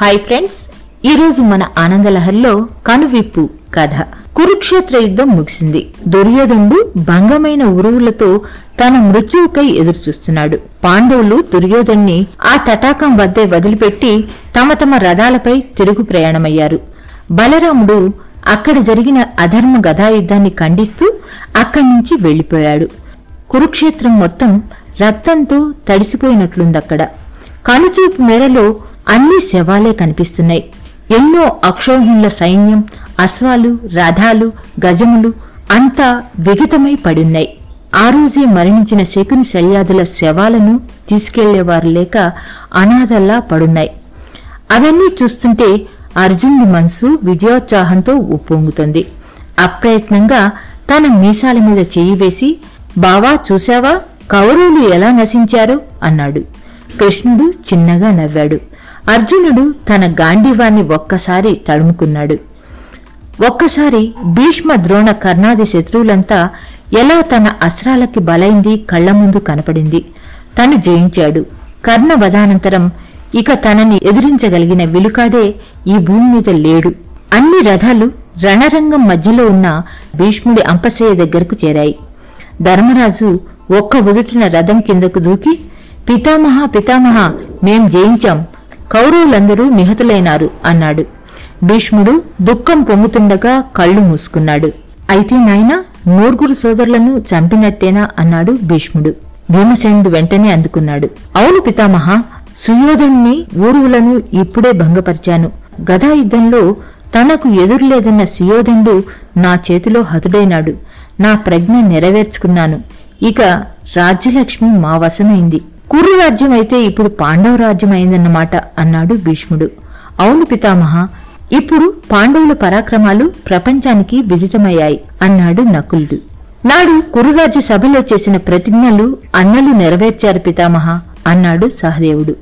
Hi friends ఈరోజు మన ఆనందలహరిలో కనువిప్పు కథ. కురుక్షేత్ర యుద్ధం ముగిసింది. దుర్యోధనుడు భంగమైన ఉరువులతో తన మృత్యువుకై ఎదురుచూస్తున్నాడు. పాండవులు దుర్యోధన్ని ఆ తటాకం వద్దే వదిలిపెట్టి తమ తమ రథాలపై తిరుగు ప్రయాణమయ్యారు. బలరాముడు అక్కడ జరిగిన అధర్మ గదాయుద్ధాన్ని ఖండిస్తూ అక్కడి నుంచి వెళ్ళిపోయాడు కురుక్షేత్రం మొత్తం రక్తంతో తడిసిపోయినట్లుందక్కడ. కనుచూపు మేరలో అన్ని శవాలే కనిపిస్తున్నాయి. ఎన్నో అక్షోహిణుల సైన్యం అశ్వాలు రథాలు గజములు అంతా విగతమై పడున్నాయి. ఆ రోజే మరణించిన శకుని శల్యాదుల శవాలను తీసుకెళ్ళేవారు లేక అనాథల్లా పడున్నాయి. అవన్నీ చూస్తుంటే అర్జునుడి మనసు విజయోత్సాహంతో ఉప్పొంగుతుంది. అప్రయత్నంగా తన మీసాల మీద చేయి వేసి బావా చూశావా? కౌరవులు ఎలా నశించారు? అన్నాడు. కృష్ణుడు చిన్నగా నవ్వాడు. అర్జునుడు తన గాంధీవాన్ని ఒక్కసారి తడుముకున్నాడు. ఒక్కసారి భీష్మ ద్రోణ కర్ణాది శత్రువులంతా ఎలా తన అస్త్రాలకి బలైంది కళ్ళ ముందు కనపడింది. తను జయించాడు. కర్ణ వధానంతరం ఇక తనని ఎదిరించగలిగిన విలుకాడే ఈ భూమి మీద లేడు. అన్ని రథాలు రణరంగం మధ్యలో ఉన్న భీష్ముడి అంపశయ్య దగ్గరకు చేరాయి. ధర్మరాజు ఒక్క ఉదుటిన రథం కిందకు దూకి పితామహ పితామహ మేం జయించాం. కౌరవులందరూ నిహతులైనారు అన్నాడు. భీష్ముడు దుఃఖం పొంగుతుండగా కళ్ళు మూసుకున్నాడు. అయితే నాయన నూరుగురు సోదరులను చంపినట్టేనా అన్నాడు భీష్ముడు. భీమసేనుడు వెంటనే అందుకున్నాడు. అవును పితామహ సుయోధుణ్ణి ఊరువులను ఇప్పుడే భంగపరిచాను. గదాయుద్ధంలో తనకు ఎదురులేదన్న సుయోధనుడు నా చేతిలో హతుడైనాడు. నా ప్రజ్ఞ నెరవేర్చుకున్నాను. ఇక రాజ్యలక్ష్మి మా వశమైంది. కురు రాజ్యం అయితే ఇప్పుడు పాండవ రాజ్యం అయిందన్నమాట అన్నాడు భీష్ముడు. అవును పితామహ ఇప్పుడు పాండవుల పరాక్రమాలు ప్రపంచానికి విజితమయ్యాయి అన్నాడు నకులుడు. నాడు కురురాజ్య సభలో చేసిన ప్రతిజ్ఞలు అన్నలు నెరవేర్చారు పితామహ అన్నాడు సహదేవుడు.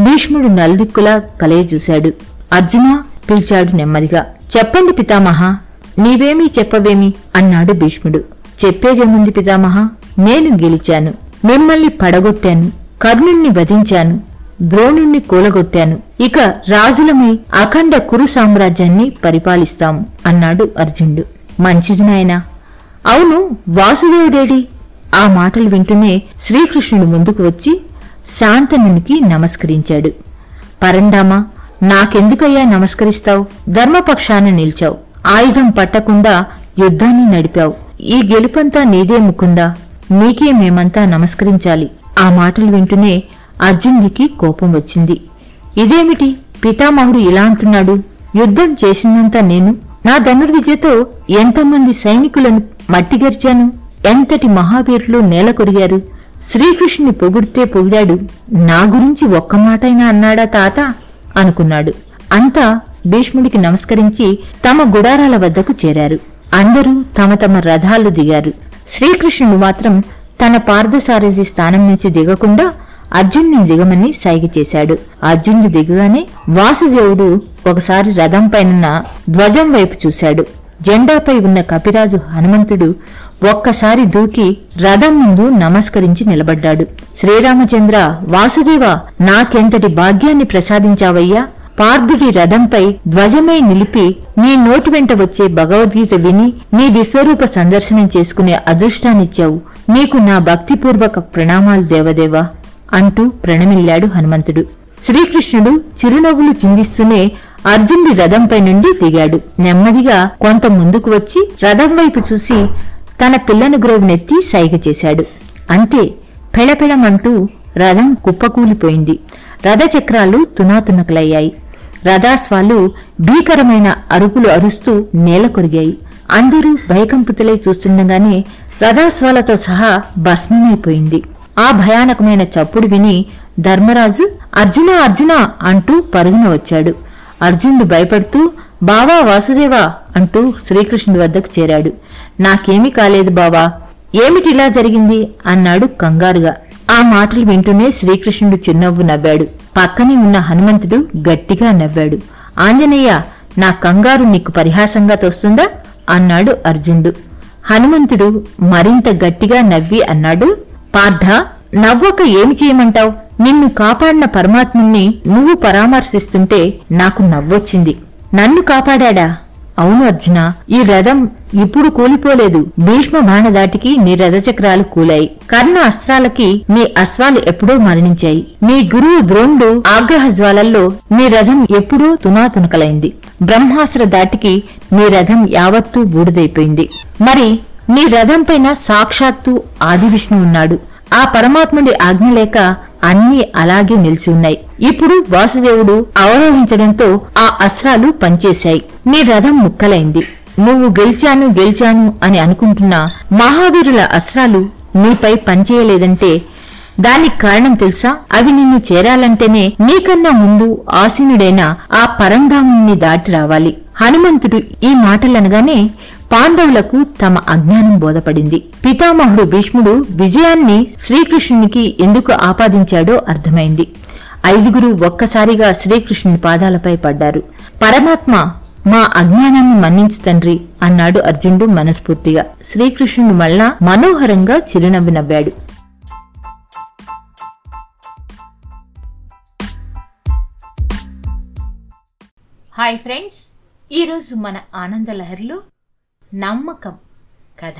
భీష్ముడు నల్దిక్కులా కలయజూశాడు అర్జున పిలిచాడు నెమ్మదిగా చెప్పండి పితామహ నీవేమీ చెప్పవేమి? అన్నాడు భీష్ముడు. చెప్పేదేముంది పితామహ? నేను గెలిచాను. మిమ్మల్ని పడగొట్టాను. కర్ణుణ్ణి వధించాను. ద్రోణుణ్ణి కూలగొట్టాను. ఇక రాజులమై అఖండ కురు సామ్రాజ్యాన్ని పరిపాలిస్తాం అన్నాడు అర్జునుడు. మంచిది నాయనా. అవును వాసుదేవుడేడి? ఆ మాటలు వింటూనే శ్రీకృష్ణుడు ముందుకు వచ్చి శాంతనునికి నమస్కరించాడు. పరండామా నాకెందుకయ్యా నమస్కరిస్తావు? ధర్మపక్షాన నిలిచావు. ఆయుధం పట్టకుండా యుద్ధాన్ని నడిపావు. ఈ గెలుపంతా నీదే ముకుందా? నీకే మేమంతా నమస్కరించాలి. ఆ మాటలు వింటూనే అర్జునుడికి కోపం వచ్చింది. ఇదేమిటి? పితామహుడు ఇలా అంటున్నాడు. యుద్ధం చేసిందంతా నేను నా ధనుర్విద్యతో ఎంతమంది సైనికులను మట్టిగర్చాను? ఎంతటి మహావీరులు నేలకొరిగారు శ్రీకృష్ణుని పొగిడితే పొగిడాడు. నా గురించి ఒక్క మాటైనా అన్నాడా తాత అనుకున్నాడు. అంతా భీష్ముడికి నమస్కరించి తమ గుడారాల వద్దకు చేరారు. అందరూ తమ తమ రథాలు దిగారు. శ్రీకృష్ణుడు మాత్రం తన పార్థసారథి స్థానం నుంచి దిగకుండా అర్జునుని దిగమని సైగ చేశాడు. అర్జునుడు దిగగానే వాసుదేవుడు ఒకసారి రథం పైనున్న ధ్వజం వైపు చూశాడు. జెండాపై ఉన్న కపిరాజు హనుమంతుడు ఒక్కసారి దూకి రథం ముందు నమస్కరించి నిలబడ్డాడు. శ్రీరామచంద్ర వాసుదేవ నాకెంతటి భాగ్యాన్ని ప్రసాదించావయ్యా? పార్థుడి రథంపై ధ్వజమై నిలిపి నీ నోటి వెంట వచ్చే భగవద్గీత విని నీ విశ్వరూప సందర్శనం చేసుకునే అదృష్టాన్నిచ్చావు. నీకు నా భక్తిపూర్వక ప్రణామాలు దేవదేవా. అంటూ ప్రణమిల్లాడు హనుమంతుడు. శ్రీకృష్ణుడు చిరునవ్వులు చిందిస్తూనే అర్జునుడి రథంపై నుండి దిగాడు. నెమ్మదిగా కొంత ముందుకు వచ్చి రథం వైపు చూసి తన పిల్లను గ్రోవునెత్తి సైగ చేశాడు. అంతే పెళపెళమంటూ రథం కుప్పకూలిపోయింది. రథచక్రాలు తునాతునకలయ్యాయి. రథాస్వాలు భీకరమైన అరుపులు అరుస్తూ నేల కొరిగాయి. అందరూ భయకంపితులై చూస్తుండగానే రథాస్వాలతో సహా భస్మమైపోయింది. ఆ భయానకమైన చప్పుడు విని ధర్మరాజు అర్జున అర్జున అంటూ పరుగున వచ్చాడు. అర్జునుడు భయపడుతూ బావా వాసుదేవా అంటూ శ్రీకృష్ణుడి వద్దకు చేరాడు. నాకేమీ కాలేదు బావా ఏమిటిలా జరిగింది? అన్నాడు కంగారుగా. ఆ మాటలు వింటూనే శ్రీకృష్ణుడు చిన్నవ్వు నవ్వాడు. పక్కనే ఉన్న హనుమంతుడు గట్టిగా నవ్వాడు. ఆంజనేయ నా కంగారు నీకు పరిహాసంగా తోస్తుందా? అన్నాడు అర్జునుడు. హనుమంతుడు మరింత గట్టిగా నవ్వి అన్నాడు పార్థ నవ్వక ఏమి చేయమంటావు? నిన్ను కాపాడిన పరమాత్ముణ్ణి నువ్వు పరామర్శిస్తుంటే నాకు నవ్వొచ్చింది. నన్ను కాపాడా అవును అర్జున ఈ రథం ఇప్పుడు కూలిపోలేదు. భీష్మ బాణదాటికి నీ రథచక్రాలు కూలాయి. కర్ణ అస్త్రాలకి నీ అశ్వాలు ఎప్పుడో మరణించాయి. నీ గురువు ద్రోణుడు ఆగ్రహ జ్వాలల్లో నీ రథం ఎప్పుడో తునాతునకలైంది. బ్రహ్మాస్త్ర దాటికి నీ రథం యావత్తూ బూడిదైపోయింది. మరి నీ రథం పైన సాక్షాత్తు ఆదివిష్ణు ఉన్నాడు. ఆ పరమాత్ముడి ఆజ్ఞ లేక అన్నీ అలాగే నిలిచి ఉన్నాయి. ఇప్పుడు వాసుదేవుడు అవరోహించడంతో ఆ అస్త్రాలు పనిచేశాయి. నీ రథం ముక్కలైంది. నువ్వు గెలిచాను గెలిచాను అని అనుకుంటున్న మహావీరుల అస్త్రాలు నీపై పనిచేయలేదంటే దానికి కారణం తెలుసా? అవి నిన్ను చేరాలంటేనే నీకన్నా ముందు ఆసీనుడైన ఆ పరంధాముని దాటి రావాలి. హనుమంతుడు ఈ మాటలనగానే పాండవులకు తమ అజ్ఞానం బోధపడింది. పితామహుడు భీష్ముడు విజయాన్ని శ్రీకృష్ణునికి ఎందుకు ఆపాదించాడో అర్థమైంది. ఐదుగురు ఒక్కసారిగా శ్రీకృష్ణుని పాదాలపై పడ్డారు. పరమాత్మ మా అజ్ఞానాన్ని మన్నించు తండ్రి అన్నాడు అర్జునుడు మనస్ఫూర్తిగా. శ్రీకృష్ణుడు మళ్ళా మనోహరంగా చిరునవ్వు నవ్వాడు. హాయ్ ఫ్రెండ్స్ ఈరోజు మన ఆనందలహరిలో నమ్మకం కథ.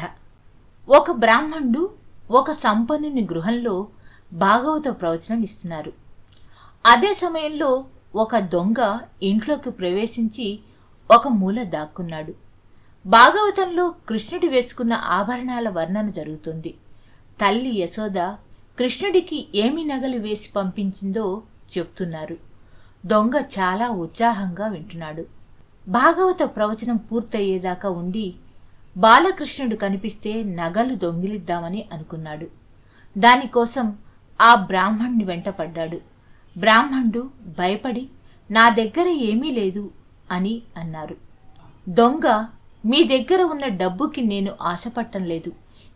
ఒక బ్రాహ్మణుడు ఒక సంపన్నుని గృహంలో భాగవత ప్రవచనం ఇస్తున్నారు. అదే సమయంలో ఒక దొంగ ఇంట్లోకి ప్రవేశించి ఒక మూల దాక్కున్నాడు. భాగవతంలో కృష్ణుడు వేసుకున్న ఆభరణాల వర్ణన జరుగుతుంది. తల్లి యశోద కృష్ణుడికి ఏమి నగలు వేసి పంపించిందో చెప్తున్నారు. దొంగ చాలా ఉత్సాహంగా వింటున్నాడు. భాగవత ప్రవచనం పూర్తయ్యేదాకా ఉండి బాలకృష్ణుడు కనిపిస్తే నగలు దొంగిలిద్దామని అనుకున్నాడు. దానికోసం ఆ బ్రాహ్మణ్ణి వెంటపడ్డాడు. బ్రాహ్మణుడు భయపడి నా దగ్గర ఏమీ లేదు అని అన్నారు. దొంగ మీ దగ్గర ఉన్న డబ్బుకి నేను ఆశపట్టం లేదు.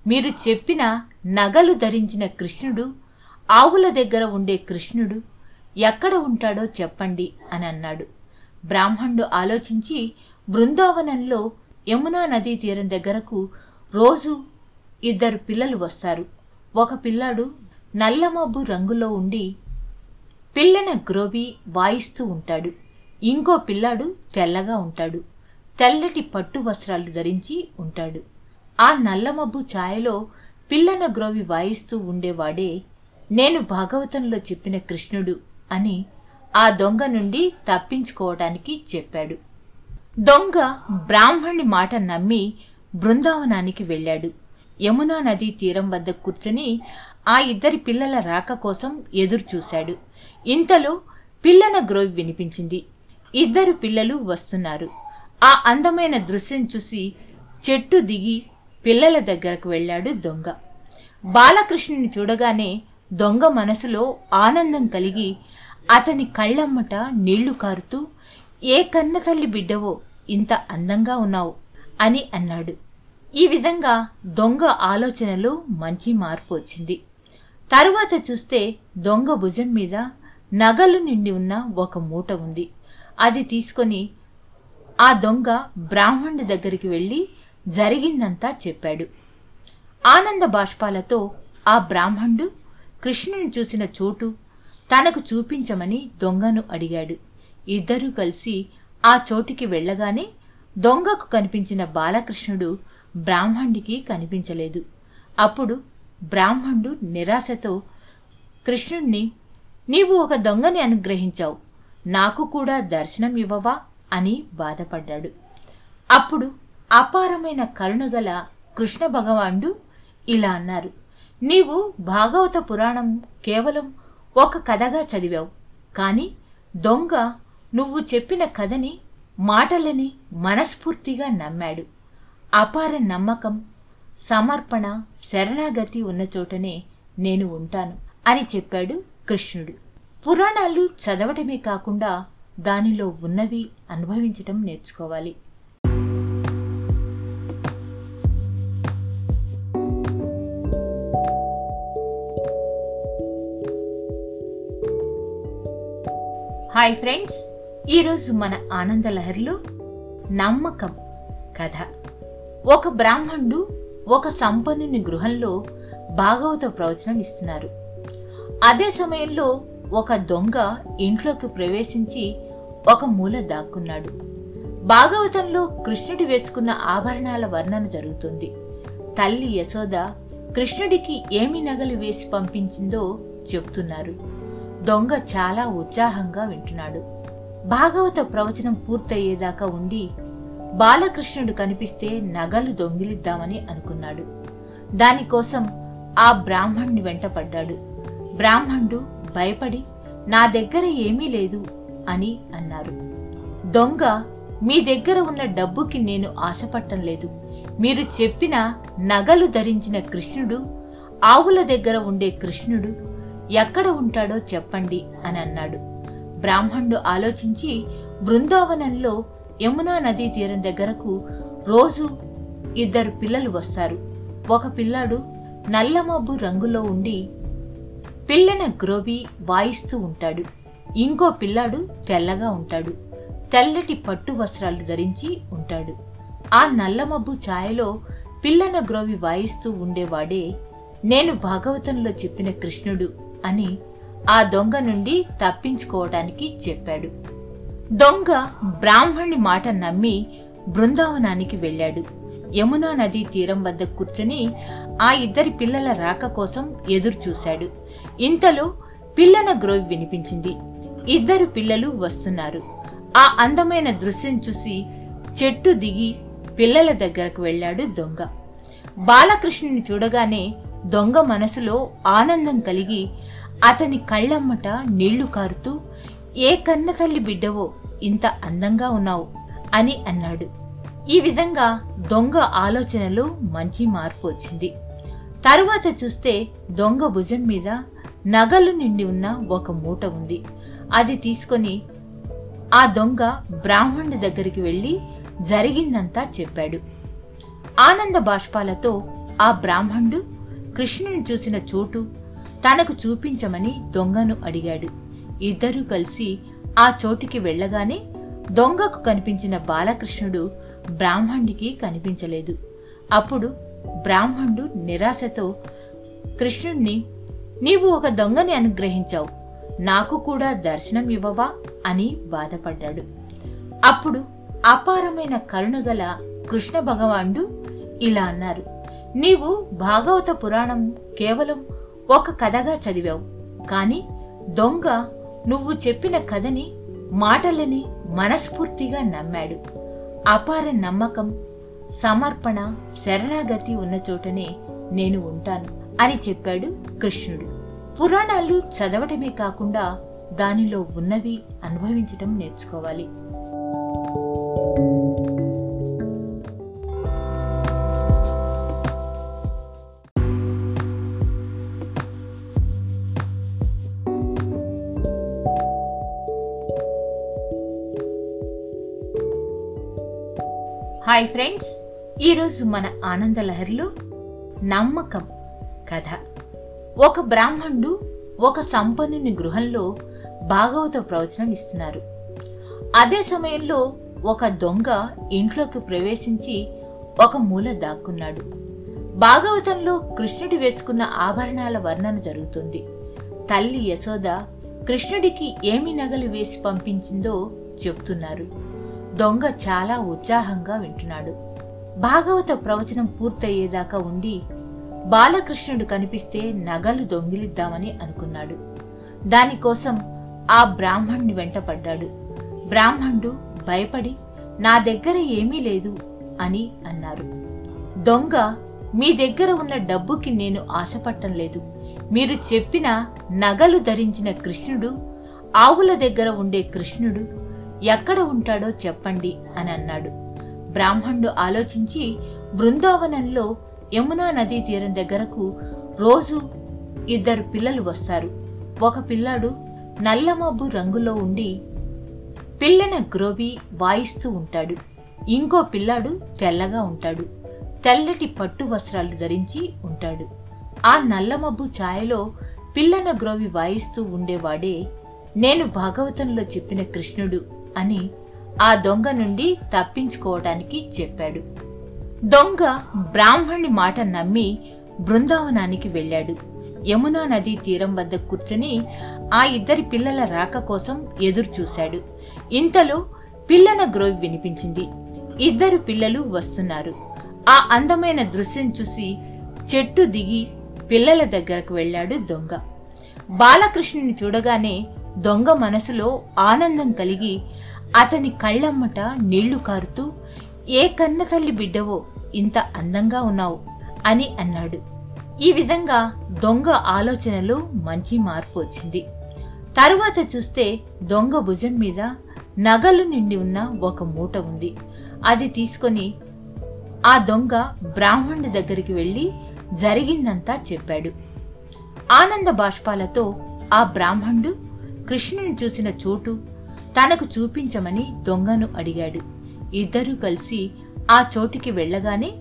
మీరు చెప్పిన నగలు ధరించిన కృష్ణుడు ఆవుల దగ్గర ఉండే కృష్ణుడు ఎక్కడ ఉంటాడో చెప్పండి అని అన్నాడు. బ్రాహ్మణుడు ఆలోచించి బృందావనంలో యమునా నదీ తీరం దగ్గరకు రోజు ఇద్దరు పిల్లలు వస్తారు. ఒక పిల్లాడు నల్లమబ్బు రంగులో ఉండి పిల్లన గ్రోవి వాయిస్తూ ఉంటాడు. ఇంకో పిల్లాడు తెల్లగా ఉంటాడు. తెల్లటి పట్టు వస్త్రాలు ధరించి ఉంటాడు. ఆ నల్లమబ్బు ఛాయలో పిల్లన గ్రోవి వాయిస్తూ ఉండేవాడే నేను భాగవతంలో చెప్పిన కృష్ణుడు అని ఆ దొంగ నుండి తప్పించుకోవటానికి చెప్పాడు. దొంగ బ్రాహ్మణి మాట నమ్మి బృందావనానికి వెళ్ళాడు. యమునా నదీ తీరం వద్ద కూర్చొని ఆ ఇద్దరి పిల్లల రాక కోసం ఎదురుచూశాడు. ఇంతలో పిల్లన గ్రోవి వినిపించింది. ఇద్దరు పిల్లలు వస్తున్నారు. ఆ అందమైన దృశ్యం చూసి చెట్టు దిగి పిల్లల దగ్గరకు వెళ్ళాడు దొంగ. బాలకృష్ణుని చూడగానే దొంగ మనసులో ఆనందం కలిగి అతని కళ్ళమ్మట నీళ్ళు కారుతూ ఏ కన్న తల్లి బిడ్డవో ఇంత అందంగా ఉన్నావు అని అన్నాడు. ఈ విధంగా దొంగ ఆలోచనలో మంచి మార్పు వచ్చింది. తరువాత చూస్తే దొంగ భుజం మీద నగలు నిండి ఉన్న ఒక మూట ఉంది. అది తీసుకొని ఆ దొంగ బ్రాహ్మణుడి దగ్గరికి వెళ్ళి జరిగిందంతా చెప్పాడు. ఆనంద బాష్పాలతో ఆ బ్రాహ్మణుడు కృష్ణుని చూసిన చోటు తనకు చూపించమని దొంగను అడిగాడు. ఇద్దరూ కలిసి ఆ చోటికి వెళ్ళగానే దొంగకు కనిపించిన బాలకృష్ణుడు బ్రాహ్మణుడికి కనిపించలేదు. అప్పుడు బ్రాహ్మణుడు నిరాశతో కృష్ణుణ్ణి నీవు ఒక దొంగని అనుగ్రహించావు. నాకు కూడా దర్శనం ఇవ్వవా? అని బాధపడ్డాడు. అప్పుడు అపారమైన కరుణగల కృష్ణ భగవానుడు ఇలా అన్నారు నీవు భాగవత పురాణం కేవలం ఒక కథగా చదివావు. కానీ దొంగ నువ్వు చెప్పిన కథని మాటలని మనస్ఫూర్తిగా నమ్మాడు. అపార నమ్మకం సమర్పణ శరణాగతి ఉన్న చోటనే నేను ఉంటాను అని చెప్పాడు కృష్ణుడు. పురాణాలు చదవటమే కాకుండా దానిలో ఉన్నవి అనుభవించటం నేర్చుకోవాలి. హాయ్ ఫ్రెండ్స్ ఈరోజు మన ఆనందలహరిలో నమ్మకం కథ. ఒక బ్రాహ్మణుడు ఒక సంపన్నుని గృహంలో భాగవత ప్రవచనం ఇస్తున్నారు. అదే సమయంలో ఒక దొంగ ఇంట్లోకి ప్రవేశించి ఒక మూల దాక్కున్నాడు. భాగవతంలో కృష్ణుడు వేసుకున్న ఆభరణాల వర్ణన జరుగుతుంది. తల్లి యశోద కృష్ణుడికి ఏమి నగలు వేసి పంపించిందో చెప్తున్నారు. దొంగ చాలా ఉత్సాహంగా వింటున్నాడు. భాగవత ప్రవచనం పూర్తయ్యేదాకా ఉండి బాలకృష్ణుడు కనిపిస్తే నగలు దొంగిలిద్దామని అనుకున్నాడు. దానికోసం ఆ బ్రాహ్మణ్ణి వెంటపడ్డాడు. బ్రాహ్మణుడు భయపడి నా దగ్గర ఏమీ లేదు అని అన్నారు. దొంగ మీ దగ్గర ఉన్న డబ్బుకి నేను ఆశపట్టం లేదు. మీరు చెప్పిన నగలు ధరించిన కృష్ణుడు ఆవుల దగ్గర ఉండే కృష్ణుడు ఎక్కడ ఉంటాడో చెప్పండి అని అన్నాడు. బ్రాహ్మణుడు ఆలోచించి బృందావనంలో యమునా నదీ తీరం దగ్గరకు రోజు ఇద్దరు పిల్లలు వస్తారు. ఒక పిల్లాడు నల్లమబ్బు రంగులో ఉండి పిల్లన గ్రోవి వాయిస్తూ ఉంటాడు. ఇంకో పిల్లాడు తెల్లగా ఉంటాడు. తెల్లటి పట్టు వస్త్రాలు ధరించి ఉంటాడు. ఆ నల్లమబ్బు ఛాయలో పిల్లన గ్రోవి వాయిస్తూ ఉండేవాడే నేను భాగవతంలో చెప్పిన కృష్ణుడు. అని ఆ దొంగ నుండి తప్పించుకోవటానికి చెప్పాడు. దొంగ బ్రాహ్మణి మాట నమ్మి బృందావనానికి వెళ్ళాడు. యమునా నదీ తీరం వద్ద కూర్చొని ఆ ఇద్దరి పిల్లల రాక కోసం ఎదురుచూశాడు. ఇంతలో పిల్లన గ్రోవి వినిపించింది. ఇద్దరు పిల్లలు వస్తున్నారు. ఆ అందమైన దృశ్యం చూసి చెట్టు దిగి పిల్లల దగ్గరకు వెళ్ళాడు దొంగ. బాలకృష్ణుని చూడగానే దొంగ మనసులో ఆనందం కలిగి అతని కళ్ళమ్మట నీళ్ళు కారుతూ ఏ కన్న తల్లి బిడ్డవో ఇంత అందంగా ఉన్నావు అని అన్నాడు. ఈ విధంగా దొంగ ఆలోచనలో మంచి మార్పు వచ్చింది. తరువాత చూస్తే దొంగ భుజం మీద నగలు నిండి ఉన్న ఒక మూట ఉంది. అది తీసుకొని ఆ దొంగ బ్రాహ్మణుడి దగ్గరికి వెళ్ళి జరిగిందంతా చెప్పాడు. ఆనంద బాష్పాలతో ఆ బ్రాహ్మణుడు కృష్ణుని చూసిన చోటు తనకు చూపించమని దొంగను అడిగాడు. ఇద్దరూ కలిసి ఆ చోటికి వెళ్ళగానే దొంగకు కనిపించిన బాలకృష్ణుడు బ్రాహ్మణుడికి కనిపించలేదు. అప్పుడు బ్రాహ్మణుడు నిరాశతో కృష్ణుణ్ణి నీవు ఒక దొంగని అనుగ్రహించావు. నాకు కూడా దర్శనం ఇవ్వవా? అని బాధపడ్డాడు. అప్పుడు అపారమైన కరుణగల కృష్ణ భగవానుడు ఇలా అన్నారు. నీవు భాగవత పురాణం కేవలం ఒక కథగా చదివావు. కాని దొంగ నువ్వు చెప్పిన కథని మాటలని మనస్ఫూర్తిగా నమ్మాడు. అపార నమ్మకం సమర్పణ శరణాగతి ఉన్న చోటనే నేను ఉంటాను అని చెప్పాడు కృష్ణుడు. పురాణాలు చదవటమే కాకుండా దానిలో ఉన్నవి అనుభవించటం నేర్చుకోవాలి. హాయ్ ఫ్రెండ్స్ ఈరోజు మన ఆనందలహరిలో నమ్మకం కథ. ఒక బ్రాహ్మణుడు ఒక సంపన్నుని గృహంలో భాగవత ప్రవచనం ఇస్తున్నారు. అదే సమయంలో ఒక దొంగ ఇంట్లోకి ప్రవేశించి ఒక మూల దాక్కున్నాడు. భాగవతంలో కృష్ణుడు వేసుకున్న ఆభరణాల వర్ణన జరుగుతుంది. తల్లి యశోద కృష్ణుడికి ఏమి నగలు వేసి పంపించిందో చెప్తున్నారు. దొంగ చాలా ఉత్సాహంగా వింటున్నాడు. భాగవత ప్రవచనం పూర్తయ్యేదాకా ఉండి బాలకృష్ణుడు కనిపిస్తే నగలు దొంగిలిద్దామని అనుకున్నాడు. దానికోసం ఆ బ్రాహ్మణ్ణి వెంటపడ్డాడు. బ్రాహ్మణుడు భయపడి నా దగ్గర ఏమీ లేదు అని అన్నారు. దొంగ మీ దగ్గర ఉన్న డబ్బుకి నేను ఆశపట్టం లేదు. మీరు చెప్పిన నగలు ధరించిన కృష్ణుడు ఆవుల దగ్గర ఉండే కృష్ణుడు ఎక్కడ ఉంటాడో చెప్పండి అని అన్నాడు. బ్రాహ్మణుడు ఆలోచించి బృందావనంలో యమునా నదీ తీరం దగ్గరకు రోజు ఇద్దరు పిల్లలు వస్తారు. ఒక పిల్లాడు నల్లమబ్బు రంగులో ఉండి పిల్లన గ్రోవి వాయిస్తూ ఉంటాడు. ఇంకో పిల్లాడు తెల్లగా ఉంటాడు. తెల్లటి పట్టు వస్త్రాలు ధరించి ఉంటాడు. ఆ నల్లమబ్బు ఛాయలో పిల్లన గ్రోవి వాయిస్తూ ఉండేవాడే నేను భాగవతంలో చెప్పిన కృష్ణుడు. అని ఆ దొంగ నుండి తప్పించుకోవటానికి చెప్పాడు. దొంగ బ్రాహ్మణుని మాట నమ్మి బృందావనానికి వెళ్ళాడు. యమునా నదీ తీరం వద్ద కూర్చొని ఆ ఇద్దరి పిల్లల రాక కోసం ఎదురుచూశాడు. ఇంతలో పిల్లన గ్రోవి వినిపించింది. ఇద్దరు పిల్లలు వస్తున్నారు. ఆ అందమైన దృశ్యం చూసి చెట్టు దిగి పిల్లల దగ్గరకు వెళ్ళాడు దొంగ. బాలకృష్ణుని చూడగానే దొంగ మనసులో ఆనందం కలిగి అతని కళ్ళమ్మట నీళ్ళు కారుతూ ఏ కన్న తల్లి బిడ్డవో ఇంత అందంగా ఉన్నావు అని అన్నాడు. ఈ విధంగా దొంగ ఆలోచనలో మంచి మార్పు వచ్చింది. తరువాత చూస్తే దొంగ భుజం మీద నగలు నిండి ఉన్న ఒక మూట ఉంది. అది తీసుకొని ఆ దొంగ బ్రాహ్మణుడి దగ్గరికి వెళ్ళి జరిగిందంతా చెప్పాడు. ఆనంద బాష్పాలతో ఆ బ్రాహ్మణుడు కృష్ణుని చూసిన చోటు తనకు చూపించమని దొంగను అడిగాడు. ఇద్దరూ కలిసి ఆ చోటికి వెళ్ళగానే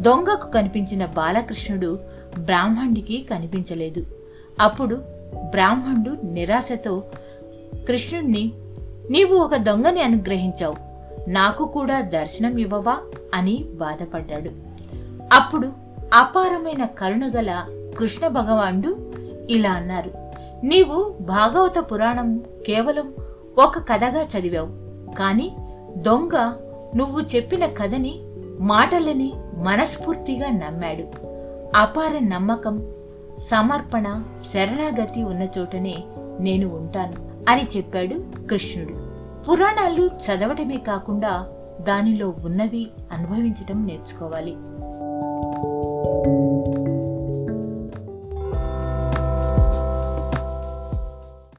దొంగకు కనిపించిన బాలకృష్ణుడు బ్రాహ్మణుడికి కనిపించలేదు. అప్పుడు బ్రాహ్మణుడు నిరాశతో కృష్ణుణ్ణి నీవు ఒక దొంగని అనుగ్రహించావు. నాకు కూడా దర్శనం ఇవ్వవా? అని బాధపడ్డాడు. అప్పుడు అపారమైన కరుణగల కృష్ణ భగవానుడు ఇలా అన్నారు. నీవు భాగవత పురాణం కేవలం ఒక కథగా చదివావు. కాని దొంగ నువ్వు చెప్పిన కథని మాటలని మనస్ఫూర్తిగా నమ్మాడు. అపార నమ్మకం సమర్పణ శరణాగతి ఉన్న చోటనే నేను ఉంటాను అని చెప్పాడు కృష్ణుడు. పురాణాలు చదవటమే కాకుండా దానిలో ఉన్నవి అనుభవించటం నేర్చుకోవాలి.